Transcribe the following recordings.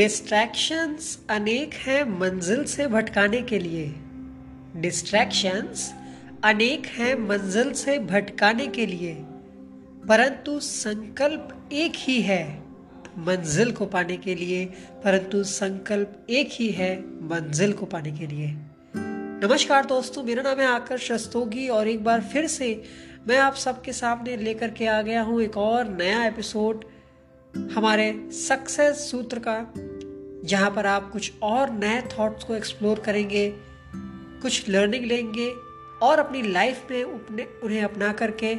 Distractions अनेक हैं मंजिल से भटकाने के लिए। डिस्ट्रैक्शंस अनेक हैं मंजिल से भटकाने के लिए। परंतु संकल्प एक ही है मंजिल को पाने के लिए। परंतु संकल्प एक ही है मंजिल को पाने के लिए। नमस्कार दोस्तों, मेरा नाम है आकर्ष रस्तोगी और एक बार फिर से मैं आप सबके सामने लेकर के आ गया हूँ एक और नया एपिसोड हमारे सक्सेस सूत्र का, जहाँ पर आप कुछ और नए थॉट्स को एक्सप्लोर करेंगे, कुछ लर्निंग लेंगे, और अपनी लाइफ में अपने, उन्हें अपना करके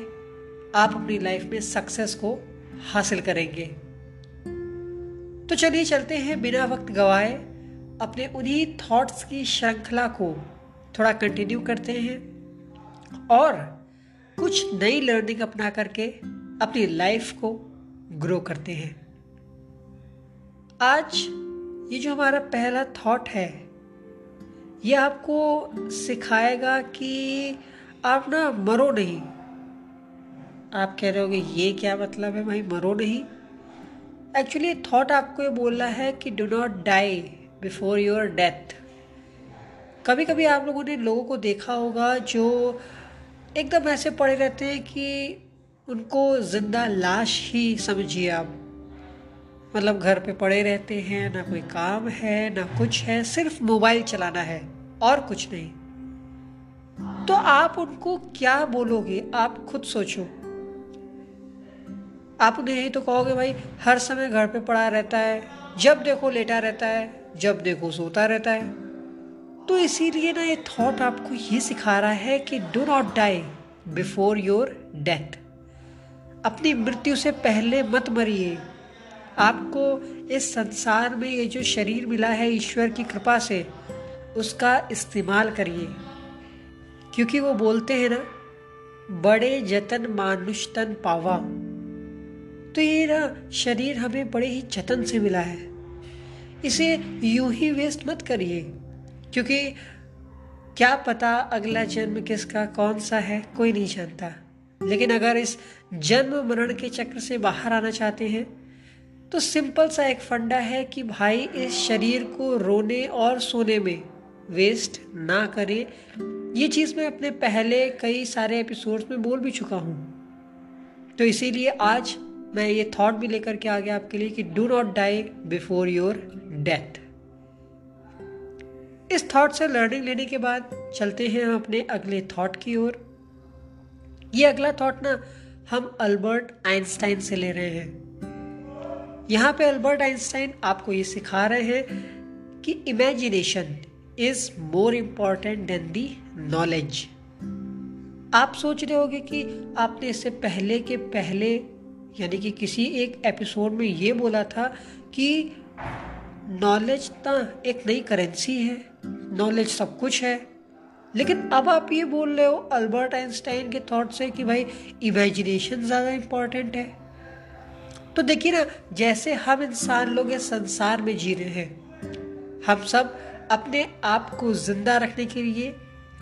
आप अपनी लाइफ में सक्सेस को हासिल करेंगे। तो चलिए चलते हैं बिना वक्त गवाए, अपने उन्हीं थॉट्स की श्रृंखला को थोड़ा कंटिन्यू करते हैं, और कुछ नई लर्निंग अपना करके अपनी लाइफ को ग्रो करते हैं। आज ये जो हमारा पहला थॉट है, ये आपको सिखाएगा कि आप ना मरो नहीं। आप कह रहे होगे, ये क्या मतलब है? भाई, मरो नहीं। एक्चुअली थॉट आपको ये बोलना है कि do not die before your death कभी कभी आप लोगों ने लोगों को देखा होगा जो एकदम ऐसे पड़े रहते हैं कि उनको ज़िंदा लाश ही समझिए आप। मतलब घर पे पड़े रहते हैं, ना कोई काम है, ना कुछ है, सिर्फ़ मोबाइल चलाना है और कुछ नहीं। तो आप उनको क्या बोलोगे? आप खुद सोचो। आप उन्हें यही तो कहोगे, भाई, हर समय घर पे पड़ा रहता है, जब देखो लेटा रहता है, जब देखो सोता रहता है। तो इसीलिए ना ये थॉट आपको ये सिखा रहा है कि do not die before your death अपनी मृत्यु से पहले मत मरिए। आपको इस संसार में ये जो शरीर मिला है ईश्वर की कृपा से, उसका इस्तेमाल करिए। क्योंकि वो बोलते हैं ना, बड़े जतन मानुष तन पावा। तो ये ना शरीर हमें बड़े ही जतन से मिला है। इसे यूँ ही वेस्ट मत करिए। क्योंकि क्या पता अगला जन्म किसका, कौन सा है, कोई नहीं जानता। लेकिन अगर इस जन्म मरण के चक्र से बाहर आना चाहते हैं तो सिंपल सा एक फंडा है कि भाई इस शरीर को रोने और सोने में वेस्ट ना करें। ये चीज़ मैं अपने पहले कई सारे एपिसोड्स में बोल भी चुका हूँ। तो इसीलिए आज मैं ये थॉट भी लेकर के आ गया आपके लिए कि do not die before your death इस थॉट से लर्निंग लेने के बाद चलते हैं हम अपने अगले थॉट की ओर। ये अगला थॉट ना, हम अल्बर्ट आइंस्टाइन से ले रहे हैं। यहाँ पे अल्बर्ट आइंस्टाइन आपको ये सिखा रहे हैं कि imagination is more important than the knowledge आप सोच रहे होगे कि आपने इससे पहले के पहले, यानी कि किसी एक एपिसोड में ये बोला था कि नॉलेज तो एक नई करेंसी है नॉलेज सब कुछ है। लेकिन अब आप ये बोल रहे हो अल्बर्ट आइंस्टाइन के थॉट से कि भाई इमेजिनेशन ज़्यादा इंपॉर्टेंट है। तो देखिए ना, जैसे हम इंसान लोग इस संसार में जी रहे हैं, हम सब अपने आप को ज़िंदा रखने के लिए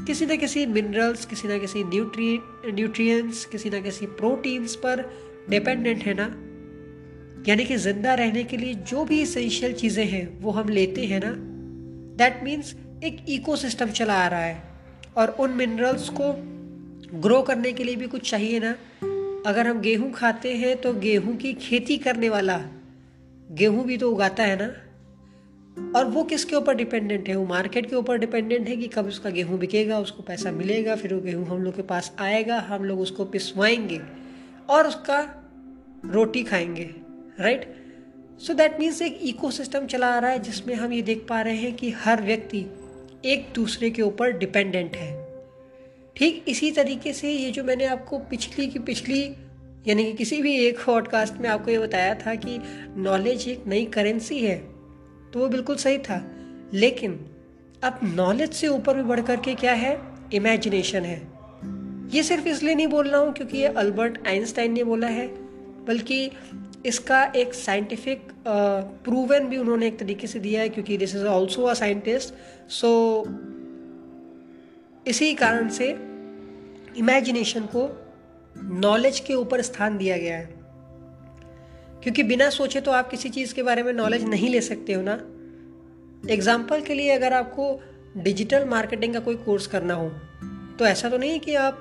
किसी न किसी मिनरल्स किसी न किसी न्यूट्री न्यूट्रिएंट्स किसी न किसी प्रोटीन्स पर डिपेंडेंट है ना। यानी कि ज़िंदा रहने के लिए जो भी इसेंशियल चीज़ें हैं, वो हम लेते हैं ना। दैट मीन्स एक इकोसिस्टम चला आ रहा है। और उन मिनरल्स को ग्रो करने के लिए भी कुछ चाहिए ना। अगर हम गेहूँ खाते हैं तो गेहूँ की खेती करने वाला गेहूँ भी तो उगाता है ना। और वो किसके ऊपर डिपेंडेंट है? वो मार्केट के ऊपर डिपेंडेंट है कि कब उसका गेहूँ बिकेगा, उसको पैसा मिलेगा, फिर वो गेहूँ हम लोग के पास आएगा, हम लोग उसको पिसवाएँगे और उसका रोटी खाएँगे राइट सो दैट मीन्स एक इकोसिस्टम चला आ रहा है जिसमें हम ये देख पा रहे हैं कि हर व्यक्ति एक दूसरे के ऊपर डिपेंडेंट है। ठीक इसी तरीके से ये जो मैंने आपको पिछली की पिछली, यानी कि किसी भी एक पॉडकास्ट में आपको ये बताया था कि नॉलेज एक नई करेंसी है तो वो बिल्कुल सही था। लेकिन अब नॉलेज से ऊपर भी बढ़ करके क्या है? इमेजिनेशन है। ये सिर्फ़ इसलिए नहीं बोल रहा हूँ क्योंकि ये अल्बर्ट आइंस्टाइन ने बोला है, बल्कि इसका एक साइंटिफिक प्रूवन भी उन्होंने एक तरीके से दिया है क्योंकि this is also a scientist so इसी कारण से इमेजिनेशन को नॉलेज के ऊपर स्थान दिया गया है। क्योंकि बिना सोचे तो आप किसी चीज़ के बारे में नॉलेज नहीं ले सकते हो ना। एग्ज़ाम्पल के लिए अगर आपको डिजिटल मार्केटिंग का कोई कोर्स करना हो तो ऐसा तो नहीं है कि आप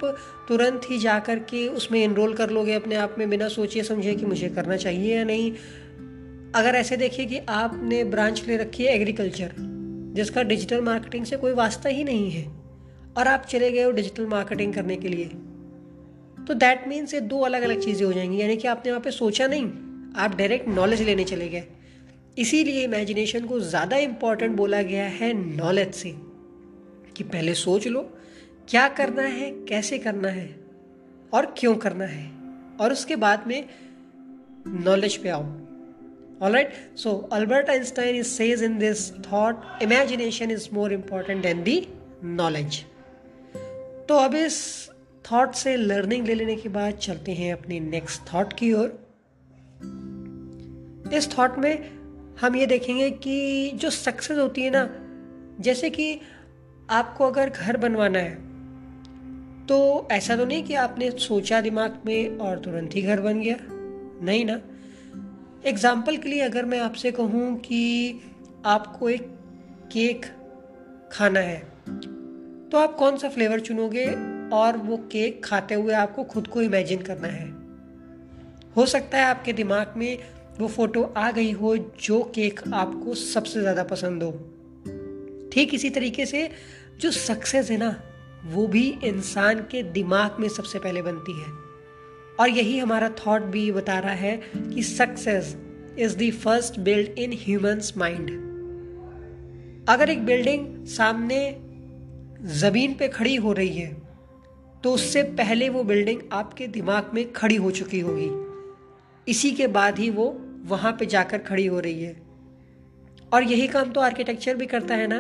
तुरंत ही जा कर के उसमें इनरोल कर लोगे अपने आप में बिना सोचिए समझे कि मुझे करना चाहिए या नहीं। अगर ऐसे देखिए कि आपने ब्रांच ले रखी है एग्रीकल्चर जिसका डिजिटल मार्केटिंग से कोई वास्ता ही नहीं है, और आप चले गए हो डिजिटल मार्केटिंग करने के लिए तो दैट मीन्स ये दो अलग अलग चीज़ें हो जाएँगी। यानी कि आपने वहाँ पे सोचा नहीं, आप डायरेक्ट नॉलेज लेने चले गए। इसीलिए इमेजिनेशन को ज़्यादा इंपॉर्टेंट बोला गया है नॉलेज से, कि पहले सोच लो क्या करना है कैसे करना है और क्यों करना है। और उसके बाद में नॉलेज पे आओ। All right so Albert Einstein is says in this thought, imagination is more important than the knowledge तो अब इस थॉट से लर्निंग ले लेने के बाद चलते हैं अपने नेक्स्ट थॉट की ओर। इस थॉट में हम ये देखेंगे कि जो सक्सेस होती है ना जैसे कि आपको अगर घर बनवाना है तो ऐसा तो नहीं कि आपने सोचा दिमाग में और तुरंत ही घर बन गया। नहीं ना। एग्ज़ाम्पल के लिए अगर मैं आपसे कहूँ कि आपको एक केक खाना है तो आप कौन सा फ्लेवर चुनोगे और वो केक खाते हुए आपको खुद को इमेजिन करना है? हो सकता है आपके दिमाग में वो फ़ोटो आ गई हो जो केक आपको सबसे ज़्यादा पसंद हो। ठीक इसी तरीके से जो सक्सेस है ना वो भी इंसान के दिमाग में सबसे पहले बनती है। और यही हमारा थॉट भी बता रहा है कि success is the first build in humans mind अगर एक बिल्डिंग सामने ज़मीन पे खड़ी हो रही है तो उससे पहले वो बिल्डिंग आपके दिमाग में खड़ी हो चुकी होगी। इसी के बाद ही वो वहाँ पे जाकर खड़ी हो रही है। और यही काम तो आर्किटेक्चर भी करता है ना?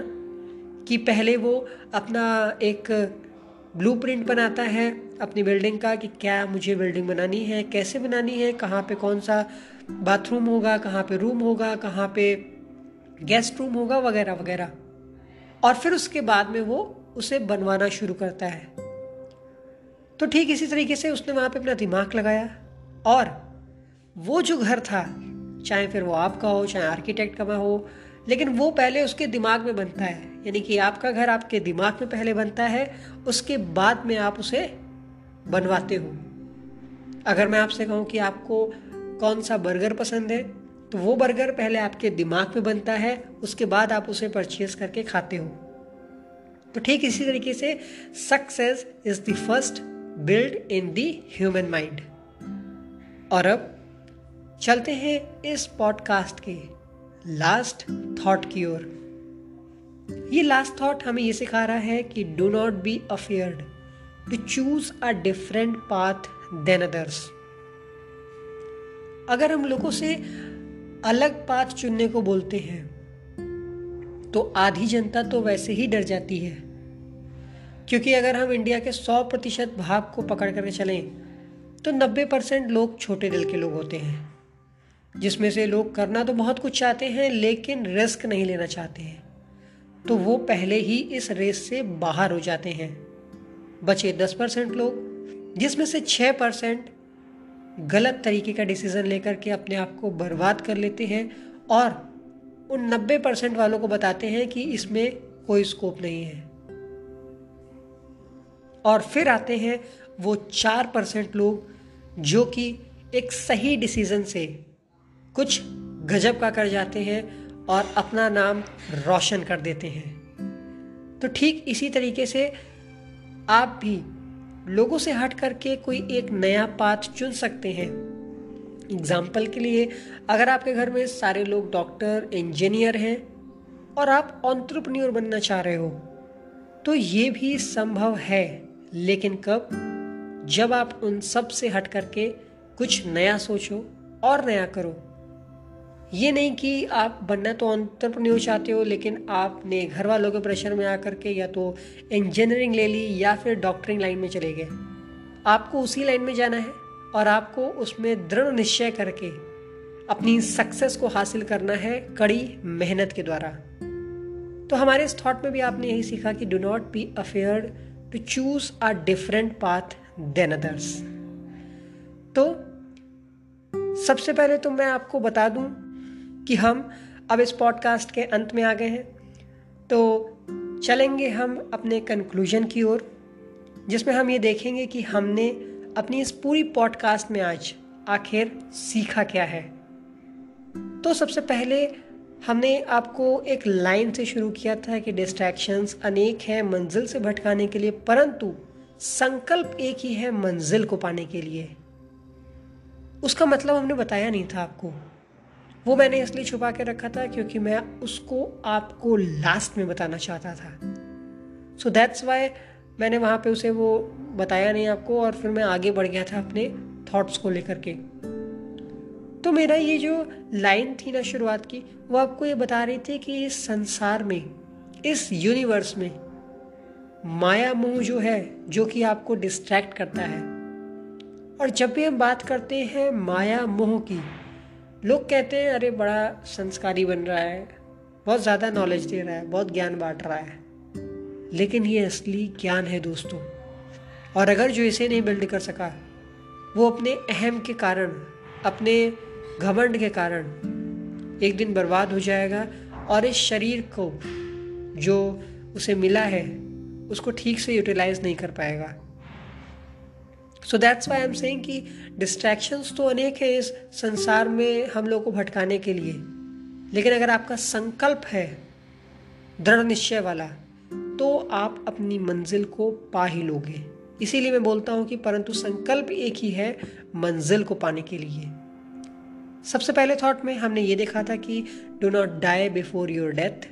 कि पहले वो अपना एक ब्लूप्रिंट बनाता है अपनी बिल्डिंग का कि क्या मुझे बिल्डिंग बनानी है, कैसे बनानी है, कहाँ पे कौन सा बाथरूम होगा, कहाँ पे रूम होगा, कहाँ पे गेस्ट रूम होगा वगैरह वगैरह। और फिर उसके बाद में वो उसे बनवाना शुरू करता है। तो ठीक इसी तरीके से उसने वहाँ पे अपना दिमाग लगाया और वो जो घर था, चाहे फिर वो आपका हो, चाहे आर्किटेक्ट का हो लेकिन वो पहले उसके दिमाग में बनता है। यानी कि आपका घर आपके दिमाग में पहले बनता है, उसके बाद में आप उसे बनवाते हो। अगर मैं आपसे कहूँ कि आपको कौन सा बर्गर पसंद है तो वो बर्गर पहले आपके दिमाग में बनता है, उसके बाद आप उसे परचेज करके खाते हो। तो ठीक इसी तरीके से success is the first build in the human mind और अब चलते हैं इस पॉडकास्ट के लास्ट थॉट की ओर ये लास्ट थॉट हमें ये सिखा रहा है कि do not be afraid to choose a different path than others अगर हम लोगों से अलग पाथ चुनने को बोलते हैं तो आधी जनता तो वैसे ही डर जाती है। क्योंकि अगर हम इंडिया के 100 प्रतिशत भाग को पकड़ करके चलें तो 90 परसेंट लोग छोटे दिल के लोग होते हैं। जिसमें से लोग करना तो बहुत कुछ चाहते हैं, लेकिन रिस्क नहीं लेना चाहते हैं। तो वो पहले ही इस रेस से बाहर हो जाते हैं। बचे दस परसेंट लोग, जिसमें से छः परसेंट गलत तरीके का डिसीज़न लेकर के अपने आप को बर्बाद कर लेते हैं और उन नब्बे परसेंट वालों को बताते हैं कि इसमें कोई स्कोप नहीं है। और फिर आते हैं वो चार परसेंट लोग जो कि एक सही डिसीज़न से कुछ गजब का कर जाते हैं और अपना नाम रोशन कर देते हैं। तो ठीक इसी तरीके से आप भी लोगों से हट करके कोई एक नया पाथ चुन सकते हैं। एग्ज़ाम्पल के लिए, अगर आपके घर में सारे लोग डॉक्टर इंजीनियर हैं और आप ऑन्ट्रप्रन्योर बनना चाह रहे हो तो ये भी संभव है। लेकिन कब? जब आप उन सबसे हट करके कुछ नया सोचो और नया करो। ये नहीं कि आप बनना तो ऑन्टरप्रन्योर चाहते हो, लेकिन आपने घर वालों के प्रेशर में आकर के या तो इंजीनियरिंग ले ली या फिर डॉक्टरिंग लाइन में चले गए। आपको उसी लाइन में जाना है और आपको उसमें दृढ़ निश्चय करके अपनी सक्सेस को हासिल करना है कड़ी मेहनत के द्वारा। तो हमारे इस थॉट में भी आपने यही सीखा कि do not be afraid to choose a different path than others तो सबसे पहले तो मैं आपको बता दूँ कि हम अब इस पॉडकास्ट के अंत में आ गए हैं। तो चलेंगे हम अपने कंक्लूजन की ओर, जिसमें हम ये देखेंगे कि हमने अपनी इस पूरी पॉडकास्ट में आज आखिर सीखा क्या है। तो सबसे पहले हमने आपको एक लाइन से शुरू किया था कि डिस्ट्रैक्शंस अनेक हैं मंजिल से भटकाने के लिए, परंतु संकल्प एक ही है मंजिल को पाने के लिए। उसका मतलब हमने बताया नहीं था आपको। वो मैंने इसलिए छुपा के रखा था क्योंकि मैं उसको आपको लास्ट में बताना चाहता था। सो दैट्स वाई मैंने वहाँ पे उसे वो बताया नहीं आपको और फिर मैं आगे बढ़ गया था अपने थॉट्स को लेकर के। तो मेरा ये जो लाइन थी ना शुरुआत की, वो आपको ये बता रही थी कि इस संसार में, इस यूनिवर्स में माया मोह जो है, जो कि आपको डिस्ट्रैक्ट करता है। और जब भी हम बात करते हैं माया मोह की लोग कहते हैं, अरे, बड़ा संस्कारी बन रहा है। बहुत ज़्यादा नॉलेज दे रहा है, बहुत ज्ञान बांट रहा है। लेकिन ये असली ज्ञान है दोस्तों। और अगर जो इसे नहीं बिल्ड कर सका, वो अपने अहम के कारण, अपने घमंड के कारण एक दिन बर्बाद हो जाएगा और इस शरीर को जो उसे मिला है, उसको ठीक से यूटिलाइज नहीं कर पाएगा। So that's why am saying कि डिस्ट्रैक्शंस तो अनेक है इस संसार में हम लोग को भटकाने के लिए। लेकिन अगर आपका संकल्प है दृढ़ निश्चय वाला तो आप अपनी मंजिल को पा ही लोगे। इसीलिए मैं बोलता हूँ कि परंतु संकल्प एक ही है मंजिल को पाने के लिए। सबसे पहले थॉट में हमने ये देखा था कि do not die before your death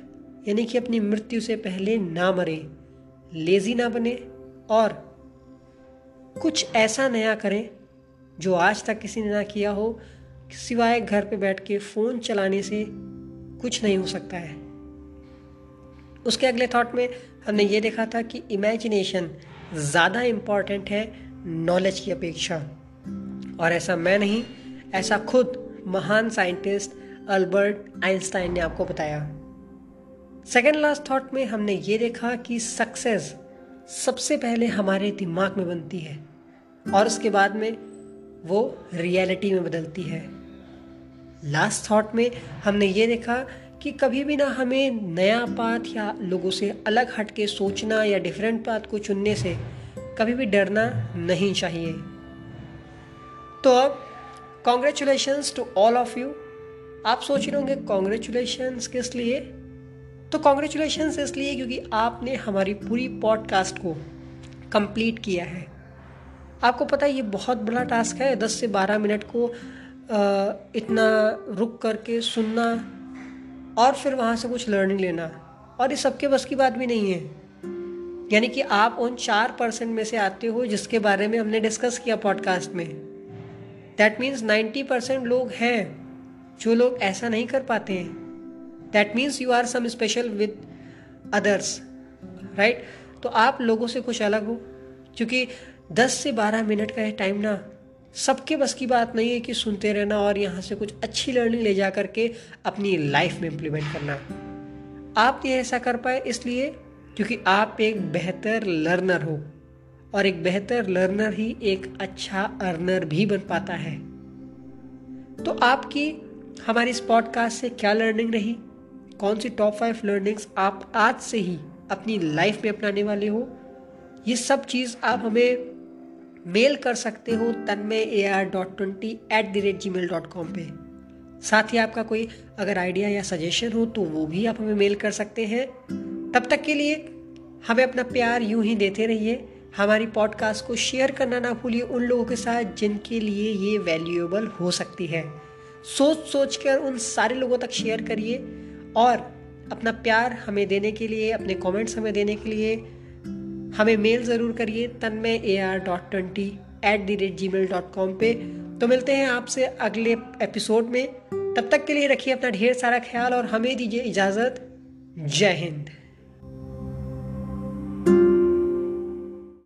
यानी कि अपनी मृत्यु से पहले ना मरे लेजी ना बने, और कुछ ऐसा नया करें जो आज तक किसी ने ना किया हो, सिवाय घर पे बैठ के फ़ोन चलाने से कुछ नहीं हो सकता है। उसके अगले थॉट में हमने ये देखा था कि इमेजिनेशन ज़्यादा इंपॉर्टेंट है नॉलेज की अपेक्षा। और ऐसा मैं नहीं, ऐसा खुद महान साइंटिस्ट अल्बर्ट आइंस्टाइन ने आपको बताया। सेकेंड लास्ट थॉट में हमने ये देखा कि सक्सेस सबसे पहले हमारे दिमाग में बनती है। और उसके बाद में वो रियलिटी में बदलती है। लास्ट थॉट में हमने ये देखा कि कभी भी ना हमें नया पाथ या लोगों से अलग हट के सोचना या डिफरेंट पाथ को चुनने से कभी भी डरना नहीं चाहिए। तो अब congratulation to all of you आप सोच रहे होंगे कॉन्ग्रेचुलेशन किस लिए? तो कॉन्ग्रेचुलेशन इसलिए क्योंकि आपने हमारी पूरी पॉडकास्ट को कंप्लीट किया है। आपको पता है, ये बहुत बड़ा टास्क है। दस से बारह मिनट को इतना रुक करके सुनना और फिर वहाँ से कुछ लर्निंग लेना। और ये सबके बस की बात भी नहीं है। यानी कि आप उन चार परसेंट में से आते हो जिसके बारे में हमने डिस्कस किया पॉडकास्ट में। दैट मीन्स नाइन्टी परसेंट लोग हैं जो लोग ऐसा नहीं कर पाते हैं। That means you are some special with others right तो आप लोगों से कुछ अलग हो। क्योंकि दस से बारह मिनट का टाइम ना, सबके बस की बात नहीं है कि सुनते रहना और यहाँ से कुछ अच्छी लर्निंग ले जा करके अपनी लाइफ में इम्प्लीमेंट करना। आप ये ऐसा कर पाए इसलिए क्योंकि आप एक बेहतर लर्नर हो और एक बेहतर लर्नर ही एक अच्छा अर्नर भी बन पाता है। तो आपकी, हमारी इस पॉडकास्ट से क्या लर्निंग रही? कौन सी टॉप फाइव लर्निंग्स आप आज से ही अपनी लाइफ में अपनाने वाले हो? ये सब चीज़ आप हमें मेल कर सकते हो Tanmay A R dot twenty eight the rate Gmail dot com पर साथ ही आपका कोई अगर आइडिया या सजेशन हो तो वो भी आप हमें मेल कर सकते हैं। तब तक के लिए हमें अपना प्यार यूँ ही देते रहिए। हमारी पॉडकास्ट को शेयर करना ना भूलिए उन लोगों के साथ जिनके लिए ये वैल्यूएबल हो सकती है। सोच सोच कर उन सारे लोगों तक शेयर करिए और अपना प्यार हमें देने के लिए, अपने कमेंट्स हमें देने के लिए हमें मेल ज़रूर करिए Tanmay A R dot twenty eight the rate Gmail dot com पर तो मिलते हैं आपसे अगले एपिसोड में। तब तक के लिए रखिए अपना ढेर सारा ख्याल और हमें दीजिए इजाज़त। जय हिंद।